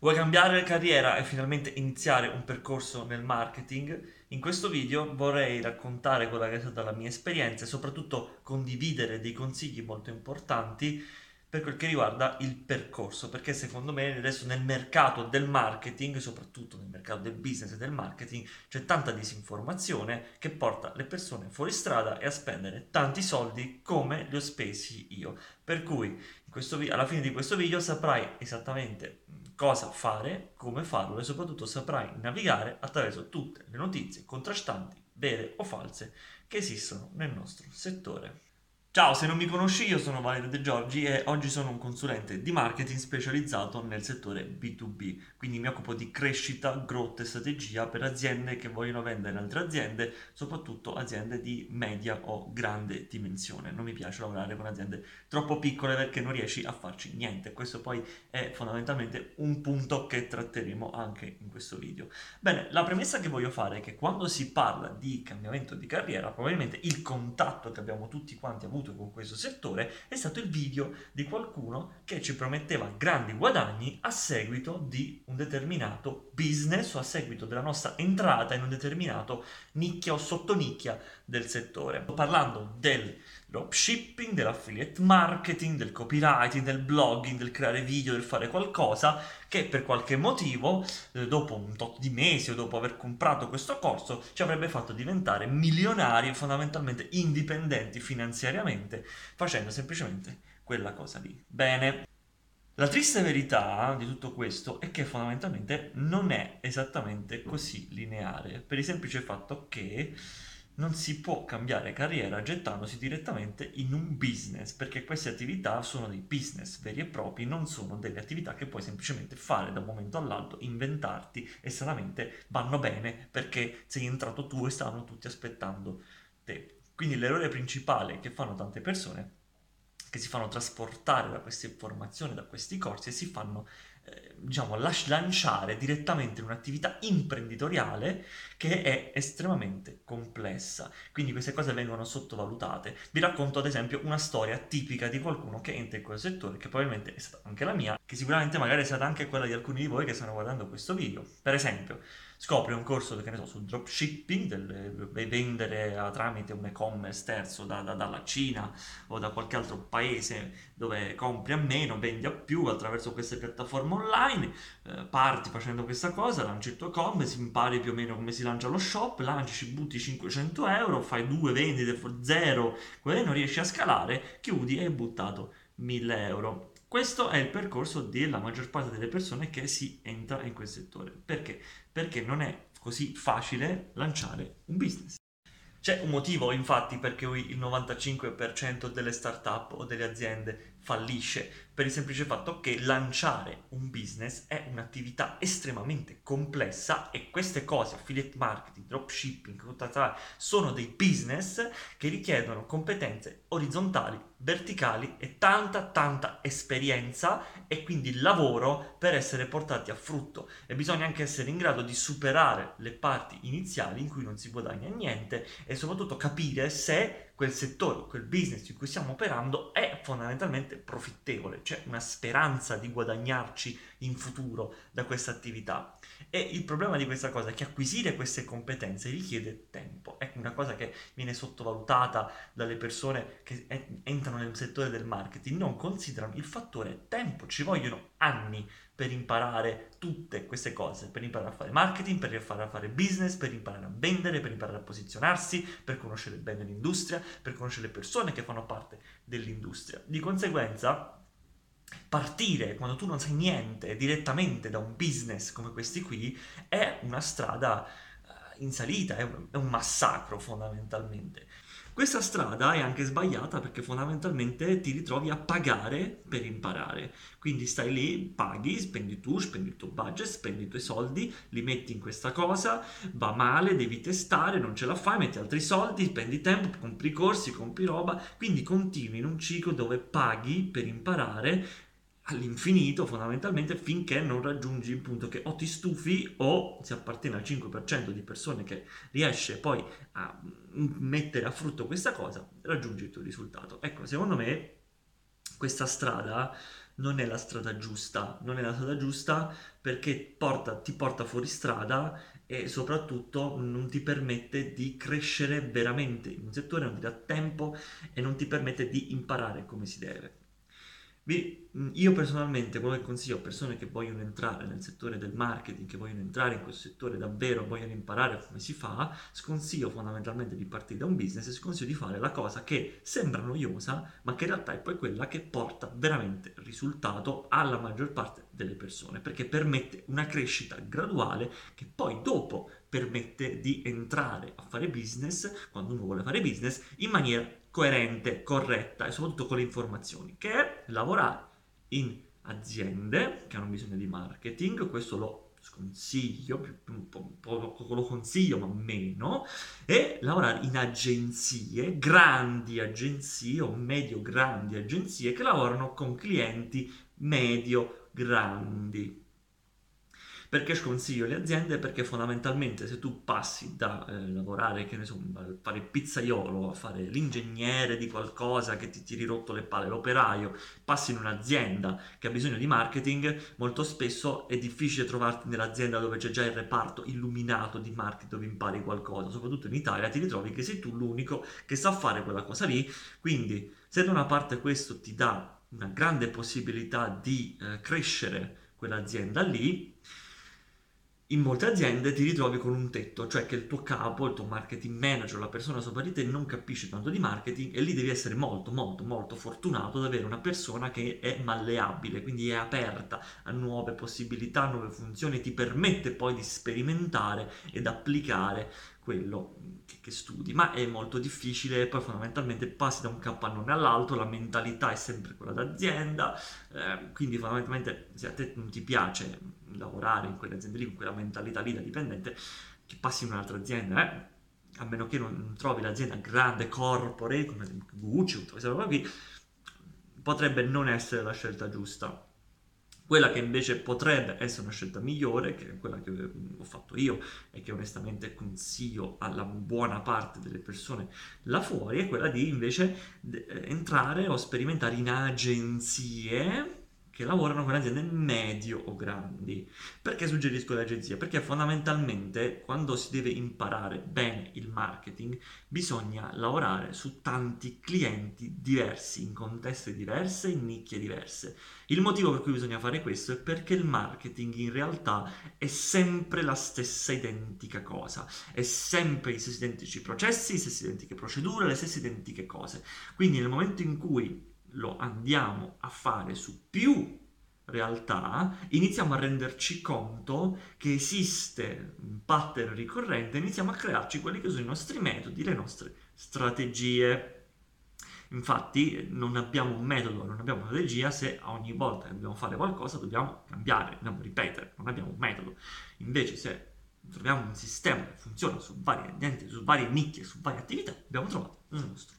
Vuoi cambiare carriera e finalmente iniziare un percorso nel marketing? In questo video vorrei raccontare quella che è stata la mia esperienza e soprattutto condividere dei consigli molto importanti per quel che riguarda il percorso, perché secondo me adesso nel mercato del marketing, soprattutto nel mercato del business e del marketing, c'è tanta disinformazione che porta le persone fuori strada e a spendere tanti soldi come li ho spesi io. Per cui vi- alla fine di questo video saprai esattamente cosa fare, come farlo e soprattutto saprai navigare attraverso tutte le notizie contrastanti, vere o false, che esistono nel nostro settore. Ciao, se non mi conosci io sono Valerio De Giorgi e oggi sono un consulente di marketing specializzato nel settore B2B, quindi mi occupo di crescita, growth e strategia per aziende che vogliono vendere altre aziende, soprattutto aziende di media o grande dimensione. Non mi piace lavorare con aziende troppo piccole perché non riesci a farci niente. Questo poi è fondamentalmente un punto che tratteremo anche in questo video. Bene, la premessa che voglio fare è che quando si parla di cambiamento di carriera, probabilmente il contatto che abbiamo tutti quanti avuto avuto con questo settore è stato il video di qualcuno che ci prometteva grandi guadagni a seguito di un determinato business o a seguito della nostra entrata in un determinato nicchia o sottonicchia del settore. Parlando del dropshipping, dell'affiliate marketing, del copywriting, del blogging, del creare video, del fare qualcosa che per qualche motivo, eh, dopo un tot di mesi o dopo aver comprato questo corso, ci avrebbe fatto diventare milionari e fondamentalmente indipendenti finanziariamente, facendo semplicemente quella cosa lì. Bene. La triste verità di tutto questo è che fondamentalmente non è esattamente così lineare, per il semplice fatto che non si può cambiare carriera gettandosi direttamente in un business, perché queste attività sono dei business veri e propri, non sono delle attività che puoi semplicemente fare da un momento all'altro, inventarti e stranamente vanno bene perché sei entrato tu e stavano tutti aspettando te. Quindi l'errore principale che fanno tante persone che si fanno trasportare da queste informazioni, da questi corsi e si fanno eh, diciamo, lanciare direttamente in un'attività imprenditoriale che è estremamente complessa. Quindi queste cose vengono sottovalutate. Vi racconto ad esempio una storia tipica di qualcuno che entra in quel settore, che probabilmente è stata anche la mia, che sicuramente magari è stata anche quella di alcuni di voi che stanno guardando questo video. Per esempio, scopri un corso che ne so, sul dropshipping, del, vendere tramite un e-commerce terzo da, da, dalla Cina o da qualche altro paese dove compri a meno, vendi a più attraverso queste piattaforme online, eh, parti facendo questa cosa, lanci il tuo e-commerce, impari più o meno come si lancia lo shop, lanci, ci butti 500 euro, fai due vendite, zero, quello non riesci a scalare, chiudi e hai buttato 1000 euro. Questo è il percorso della maggior parte delle persone che si entra in quel settore. Perché? Perché non è così facile lanciare un business. C'è un motivo infatti perché il 95% delle start-up o delle aziende fallisce per il semplice fatto che lanciare un business è un'attività estremamente complessa e queste cose, affiliate marketing, dropshipping, sono dei business che richiedono competenze orizzontali, verticali e tanta tanta esperienza e quindi lavoro per essere portati a frutto. E bisogna anche essere in grado di superare le parti iniziali in cui non si guadagna niente e soprattutto capire se quel settore, quel business in cui stiamo operando è fondamentalmente profittevole, c'è una speranza di guadagnarci in futuro da questa attività. E il problema di questa cosa è che acquisire queste competenze richiede tempo. È una cosa che viene sottovalutata dalle persone che entrano nel settore del marketing, non considerano il fattore tempo, ci vogliono anni per imparare tutte queste cose, per imparare a fare marketing, per imparare a fare business, per imparare a vendere, per imparare a posizionarsi, per conoscere bene l'industria, per conoscere le persone che fanno parte dell'industria. Di conseguenza, partire quando tu non sai niente direttamente da un business come questi qui è una strada eh, in salita, è un massacro fondamentalmente. Questa strada è anche sbagliata perché fondamentalmente ti ritrovi a pagare per imparare. Quindi stai lì, paghi, spendi tu, spendi il tuo budget, spendi i tuoi soldi, li metti in questa cosa, va male, devi testare, non ce la fai, metti altri soldi, spendi tempo, compri corsi, compri roba, quindi continui in un ciclo dove paghi per imparare all'infinito fondamentalmente finché non raggiungi il punto che o ti stufi o si appartiene al 5% di persone che riesce poi a mettere a frutto questa cosa, raggiungi il tuo risultato. Ecco, secondo me questa strada non è la strada giusta, non è la strada giusta perché porta, ti porta fuori strada e soprattutto non ti permette di crescere veramente in un settore, non ti dà tempo e non ti permette di imparare come si deve. Io personalmente quello che consiglio a persone che vogliono entrare nel settore del marketing, che vogliono entrare in questo settore davvero, vogliono imparare come si fa, sconsiglio fondamentalmente di partire da un business e sconsiglio di fare la cosa che sembra noiosa, ma che in realtà è poi quella che porta veramente risultato alla maggior parte delle persone, perché permette una crescita graduale che poi dopo permette di entrare a fare business, quando uno vuole fare business, in maniera coerente, corretta e soprattutto con le informazioni, che è lavorare in aziende che hanno bisogno di marketing, questo lo sconsiglio, lo consiglio ma meno, e lavorare in agenzie, grandi agenzie o medio-grandi agenzie che lavorano con clienti medio-grandi. Perché sconsiglio le aziende? Perché fondamentalmente se tu passi da eh, lavorare, che ne so, fare il pizzaiolo, a fare l'ingegnere di qualcosa che ti tiri rotto le palle, l'operaio, passi in un'azienda che ha bisogno di marketing, molto spesso è difficile trovarti nell'azienda dove c'è già il reparto illuminato di marketing dove impari qualcosa, soprattutto in Italia ti ritrovi che sei tu l'unico che sa fare quella cosa lì, quindi se da una parte questo ti dà una grande possibilità di eh, crescere quell'azienda lì, in molte aziende ti ritrovi con un tetto, cioè che il tuo capo, il tuo marketing manager, la persona sopra di te non capisce tanto di marketing e lì devi essere molto molto molto fortunato ad avere una persona che è malleabile, quindi è aperta a nuove possibilità, nuove funzioni, ti permette poi di sperimentare ed applicare quello che, che, studi, ma è molto difficile, poi fondamentalmente passi da un capannone all'altro, la mentalità è sempre quella d'azienda, eh, quindi fondamentalmente se a te non ti piace lavorare in quelle aziende lì, con quella mentalità lì da dipendente, che passi in un'altra azienda, eh? a meno che non trovi l'azienda grande, corporate, come Gucci, questa roba qui, potrebbe non essere la scelta giusta quella che invece potrebbe essere una scelta migliore, che è quella che ho fatto io e che onestamente consiglio alla buona parte delle persone là fuori, è quella di invece eh, entrare o sperimentare in agenzie che lavorano con aziende medio o grandi. Perché suggerisco le agenzie? Perché fondamentalmente quando si deve imparare bene il marketing bisogna lavorare su tanti clienti diversi, in contesti diversi, in nicchie diverse. Il motivo per cui bisogna fare questo è perché il marketing in realtà è sempre la stessa identica cosa, è sempre i stessi identici processi, le stesse identiche procedure, le stesse identiche cose. Quindi nel momento in cui lo andiamo a fare su più realtà, iniziamo a renderci conto che esiste un pattern ricorrente, iniziamo a crearci quelli che sono i nostri metodi, le nostre strategie. Infatti non abbiamo un metodo, non abbiamo una strategia se ogni volta che dobbiamo fare qualcosa dobbiamo cambiare, dobbiamo ripetere, non abbiamo un metodo. Invece se troviamo un sistema che funziona su varie aziende, su varie nicchie, su varie attività, abbiamo trovato il nostro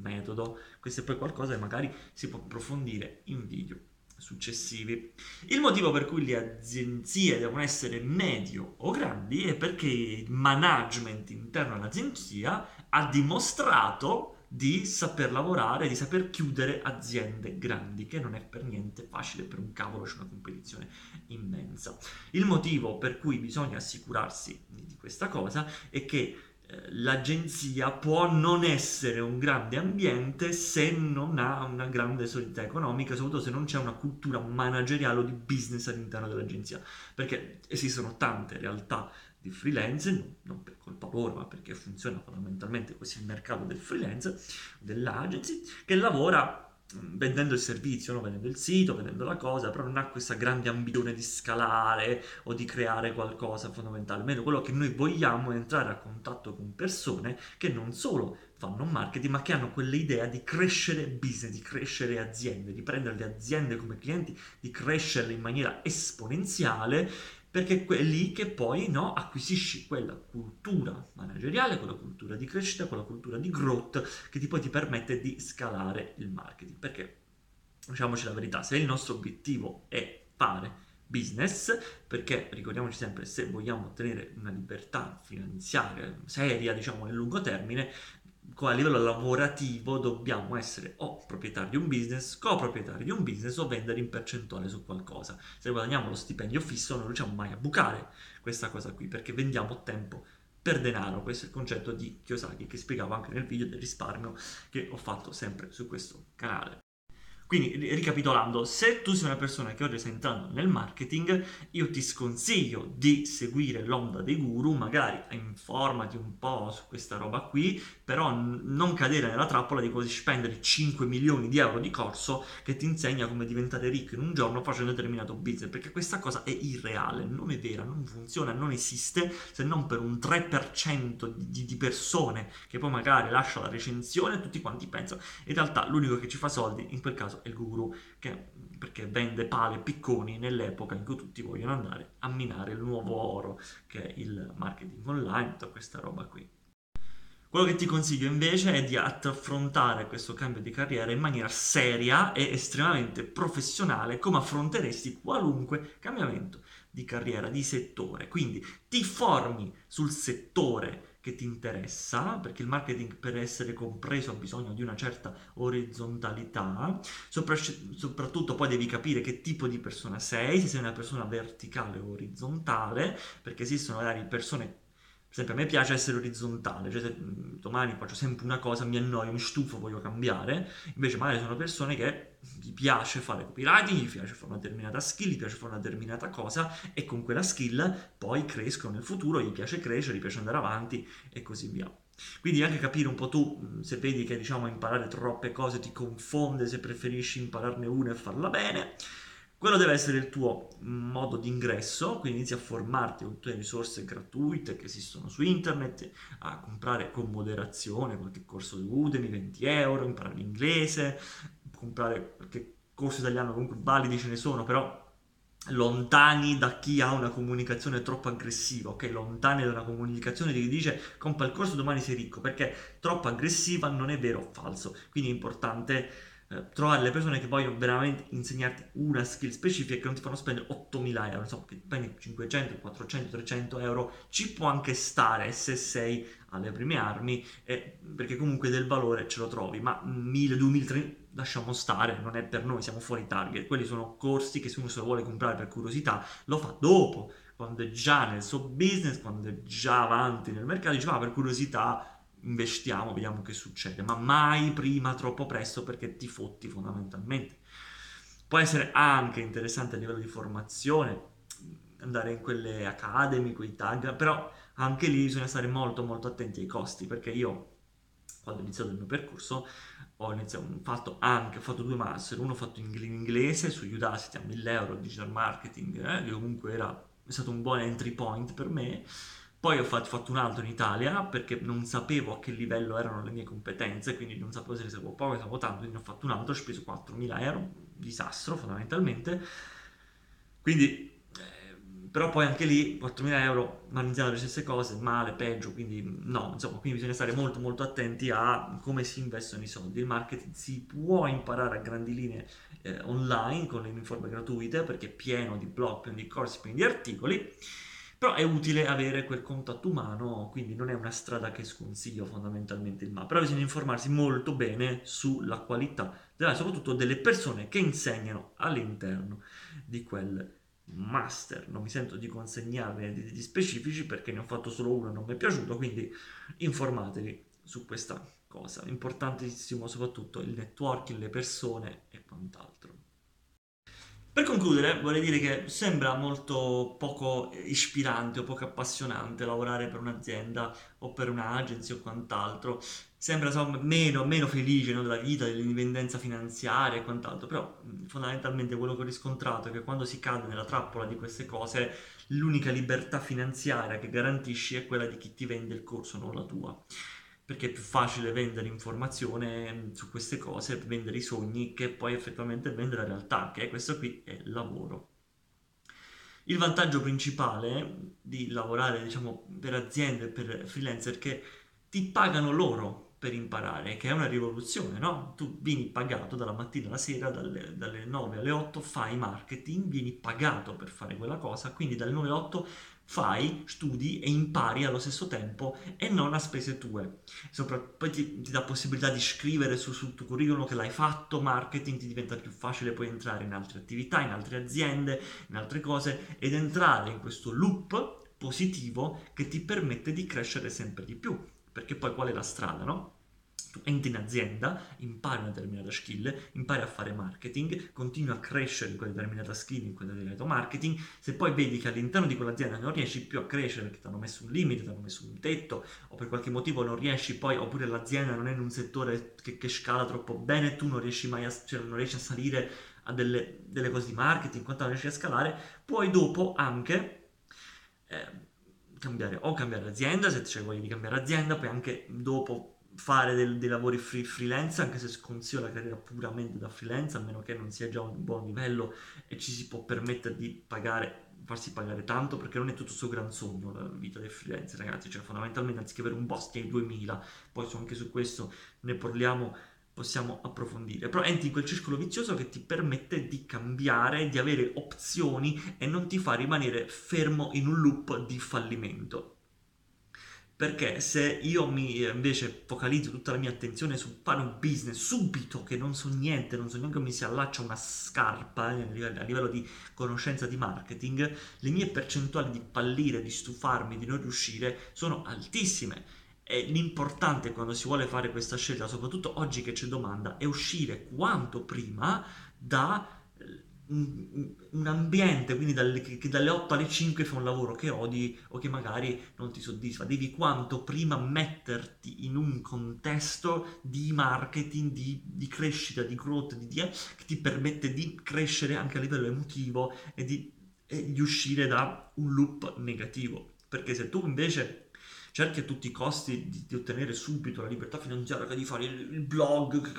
metodo. Questo è poi qualcosa che magari si può approfondire in video successivi. Il motivo per cui le agenzie devono essere medio o grandi è perché il management interno all'agenzia ha dimostrato di saper lavorare, di saper chiudere aziende grandi, che non è per niente facile per un cavolo, c'è una competizione immensa. Il motivo per cui bisogna assicurarsi di questa cosa è che l'agenzia può non essere un grande ambiente se non ha una grande solidità economica, soprattutto se non c'è una cultura manageriale o di business all'interno dell'agenzia, perché esistono tante realtà di freelance, non per colpa loro, ma perché funziona fondamentalmente così il mercato del freelance, dell'agency, che lavora vendendo il servizio, no? vendendo il sito, vendendo la cosa, però non ha questa grande ambizione di scalare o di creare qualcosa fondamentale. Almeno quello che noi vogliamo è entrare a contatto con persone che non solo fanno marketing, ma che hanno quell'idea di crescere business, di crescere aziende, di prendere le aziende come clienti, di crescerle in maniera esponenziale perché è lì che poi no, acquisisci quella cultura manageriale, quella cultura di crescita, quella cultura di growth che ti poi ti permette di scalare il marketing. Perché, diciamoci la verità, se il nostro obiettivo è fare business, perché ricordiamoci sempre, se vogliamo ottenere una libertà finanziaria seria, diciamo nel lungo termine, a livello lavorativo dobbiamo essere o proprietari di un business, coproprietari di un business o vendere in percentuale su qualcosa. Se guadagniamo lo stipendio fisso non riusciamo mai a bucare questa cosa qui perché vendiamo tempo per denaro. Questo è il concetto di Kiyosaki che spiegavo anche nel video del risparmio che ho fatto sempre su questo canale. Quindi, ricapitolando, se tu sei una persona che oggi sta entrando nel marketing, io ti sconsiglio di seguire l'onda dei guru, magari informati un po' su questa roba qui, però non cadere nella trappola di così spendere 5 milioni di euro di corso che ti insegna come diventare ricco in un giorno facendo determinato business, perché questa cosa è irreale, non è vera, non funziona, non esiste, se non per un 3% di, di persone che poi magari lascia la recensione e tutti quanti pensano. In realtà l'unico che ci fa soldi in quel caso caso è il guru che, perché vende pale picconi nell'epoca in cui tutti vogliono andare a minare il nuovo oro che è il marketing online, tutta questa roba qui. Quello che ti consiglio invece è di affrontare questo cambio di carriera in maniera seria e estremamente professionale come affronteresti qualunque cambiamento di carriera, di settore. Quindi ti formi sul settore che ti interessa, perché il marketing per essere compreso ha bisogno di una certa orizzontalità, Sopra, soprattutto poi devi capire che tipo di persona sei, se sei una persona verticale o orizzontale, perché esistono magari persone per esempio, a me piace essere orizzontale, cioè se mm, domani faccio sempre una cosa, mi annoio, mi stufo, voglio cambiare. Invece, magari sono persone che gli piace fare copywriting, gli piace fare una determinata skill, gli piace fare una determinata cosa e con quella skill poi crescono nel futuro, gli piace crescere, gli piace andare avanti e così via. Quindi anche capire un po' tu, mm, se vedi che diciamo imparare troppe cose ti confonde, se preferisci impararne una e farla bene quello deve essere il tuo modo di ingresso, quindi inizi a formarti con tutte le risorse gratuite che esistono su internet, a comprare con moderazione qualche corso di Udemy, 20 euro, imparare l'inglese, comprare qualche corso italiano, comunque validi ce ne sono, però lontani da chi ha una comunicazione troppo aggressiva, ok? Lontani da una comunicazione che dice compra il corso domani sei ricco, perché troppo aggressiva non è vero o falso, quindi è importante eh, trovare le persone che vogliono veramente insegnarti una skill specifica che non ti fanno spendere 8000 euro, insomma, che spendi 500, 400, 300 euro, ci può anche stare se sei alle prime armi, eh, perché comunque del valore ce lo trovi, ma 1000, 2000, 3000 lasciamo stare, non è per noi, siamo fuori target, quelli sono corsi che se uno se lo vuole comprare per curiosità, lo fa dopo, quando è già nel suo business, quando è già avanti nel mercato, dice ma per curiosità investiamo, vediamo che succede, ma mai prima troppo presto perché ti fotti fondamentalmente. Può essere anche interessante a livello di formazione andare in quelle academy, quei tag, però anche lì bisogna stare molto molto attenti ai costi perché io quando ho iniziato il mio percorso ho iniziato, fatto anche, ho fatto due master, uno fatto in inglese su Udacity a 1000 euro digital marketing, eh, che comunque era, è stato un buon entry point per me, poi ho fatto, un altro in Italia perché non sapevo a che livello erano le mie competenze, quindi non sapevo se ne sapevo poco, sapevo tanto, quindi ho fatto un altro, ho speso 4.000 euro, disastro fondamentalmente. Quindi, eh, però poi anche lì 4.000 euro, ma iniziano le stesse cose, male, peggio, quindi no, insomma, quindi bisogna stare molto molto attenti a come si investono i soldi. Il marketing si può imparare a grandi linee eh, online con le uniformi gratuite perché è pieno di blog, pieno di corsi, pieno di articoli però è utile avere quel contatto umano, quindi non è una strada che sconsiglio fondamentalmente il MA, però bisogna informarsi molto bene sulla qualità, della, soprattutto delle persone che insegnano all'interno di quel master. Non mi sento di consegnarne degli specifici perché ne ho fatto solo uno e non mi è piaciuto, quindi informatevi su questa cosa. Importantissimo soprattutto il networking, le persone e quant'altro. Per concludere, vorrei dire che sembra molto poco ispirante o poco appassionante lavorare per un'azienda o per un'agency o quant'altro. Sembra insomma, meno, meno felice no, della vita, dell'indipendenza finanziaria e quant'altro, però fondamentalmente quello che ho riscontrato è che quando si cade nella trappola di queste cose, l'unica libertà finanziaria che garantisci è quella di chi ti vende il corso, non la tua perché è più facile vendere informazione mm, su queste cose, vendere i sogni, che poi effettivamente vendere la realtà, che questo qui è il lavoro. Il vantaggio principale di lavorare, diciamo, per aziende, per freelancer, è che ti pagano loro per imparare, che è una rivoluzione, no? Tu vieni pagato dalla mattina alla sera, dalle, dalle 9 alle 8, fai marketing, vieni pagato per fare quella cosa, quindi dalle 9 alle 8 fai, studi e impari allo stesso tempo e non a spese tue. Sopra, poi ti, ti dà possibilità di scrivere su, sul tuo curriculum che l'hai fatto, marketing, ti diventa più facile poi entrare in altre attività, in altre aziende, in altre cose ed entrare in questo loop positivo che ti permette di crescere sempre di più. Perché poi qual è la strada, no? Tu entri in azienda, impari una determinata skill, impari a fare marketing, continui a crescere in quella determinata skill, in quel determinato marketing, se poi vedi che all'interno di quell'azienda non riesci più a crescere perché ti hanno messo un limite, ti hanno messo un tetto o per qualche motivo non riesci poi, oppure l'azienda non è in un settore che, che scala troppo bene, tu non riesci mai a, cioè non riesci a salire a delle, delle cose di marketing, quanto non riesci a scalare, puoi dopo anche... Eh, cambiare o cambiare azienda se c'è voglia di cambiare azienda, poi anche dopo fare del, dei lavori free, freelance, anche se sconsiglio la carriera puramente da freelance, a meno che non sia già un buon livello e ci si può permettere di pagare farsi pagare tanto perché non è tutto suo gran sogno la vita del freelance ragazzi. Cioè fondamentalmente anziché avere un boss hai 2000 poi anche su questo ne parliamo possiamo approfondire. Però entri in quel circolo vizioso che ti permette di cambiare di avere opzioni e non ti fa rimanere fermo in un loop di fallimento perché se io mi invece focalizzo tutta la mia attenzione su fare un business subito, che non so niente, non so neanche come si allaccia una scarpa eh, a livello, a livello di conoscenza di marketing, le mie percentuali di fallire, di stufarmi, di non riuscire sono altissime. E l'importante quando si vuole fare questa scelta, soprattutto oggi che c'è domanda, è uscire quanto prima da un, ambiente, quindi dalle, che dalle 8 alle 5 fai un lavoro che odi o che magari non ti soddisfa. Devi quanto prima metterti in un contesto di marketing, di, di crescita, di growth, di, di, che ti permette di crescere anche a livello emotivo e di, e di uscire da un loop negativo. Perché se tu invece cerchi a tutti i costi di, di ottenere subito la libertà finanziaria, di fare il, il blog,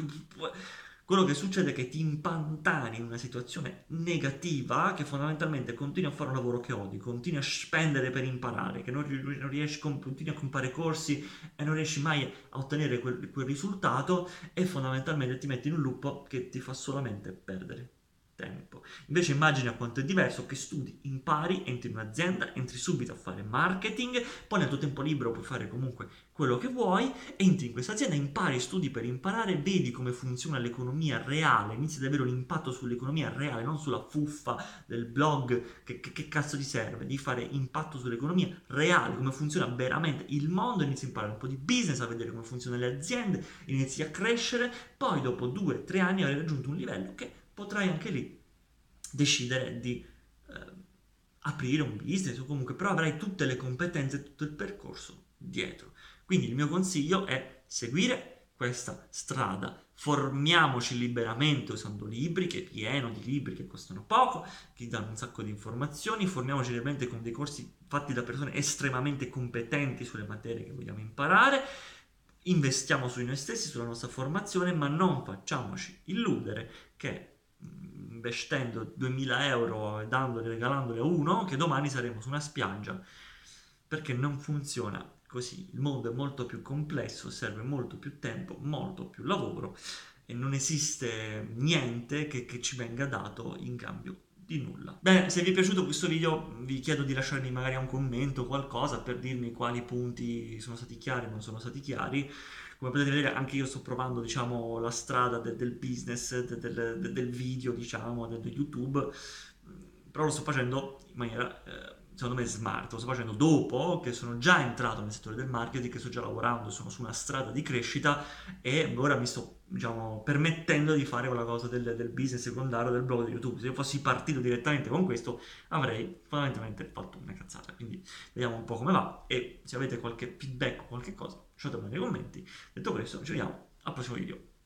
quello che succede è che ti impantani in una situazione negativa che fondamentalmente continui a fare un lavoro che odi, continui a spendere per imparare, che non, riesci, continui a comprare corsi e non riesci mai a ottenere quel, quel risultato e fondamentalmente ti metti in un loop che ti fa solamente perdere tempo. Invece immagina quanto è diverso che studi, impari, entri in un'azienda, entri subito a fare marketing, poi nel tuo tempo libero puoi fare comunque quello che vuoi, entri in questa azienda, impari, studi per imparare, vedi come funziona l'economia reale, inizi ad avere un impatto sull'economia reale, non sulla fuffa del blog, che, che, che cazzo ti serve, di fare impatto sull'economia reale, come funziona veramente il mondo, inizi a imparare un po' di business, a vedere come funzionano le aziende, inizi a crescere, poi dopo due, tre anni avrai raggiunto un livello che potrai anche lì decidere di eh, aprire un business o comunque, però avrai tutte le competenze, tutto il percorso dietro. Quindi il mio consiglio è seguire questa strada, formiamoci liberamente usando libri, che è pieno di libri che costano poco, che danno un sacco di informazioni, formiamoci liberamente con dei corsi fatti da persone estremamente competenti sulle materie che vogliamo imparare, investiamo su noi stessi, sulla nostra formazione, ma non facciamoci illudere che investendo 2000 euro e dandoli, regalandoli a uno, che domani saremo su una spiaggia, perché non funziona così. Il mondo è molto più complesso, serve molto più tempo, molto più lavoro e non esiste niente che, che ci venga dato in cambio di nulla. Bene, se vi è piaciuto questo video vi chiedo di lasciarmi magari un commento o qualcosa per dirmi quali punti sono stati chiari o non sono stati chiari. Come potete vedere anche io sto provando diciamo la strada de- del business, de- del, de- del video diciamo, di YouTube, però lo sto facendo in maniera eh, secondo me smart, lo sto facendo dopo che sono già entrato nel settore del marketing, che sto già lavorando, sono su una strada di crescita e ora mi sto diciamo, permettendo di fare quella cosa del, del, business secondario del blog di YouTube. Se io fossi partito direttamente con questo, avrei fondamentalmente fatto una cazzata. Quindi vediamo un po' come va e se avete qualche feedback o qualche cosa, lasciatemelo nei commenti. Detto questo, ci vediamo al prossimo video.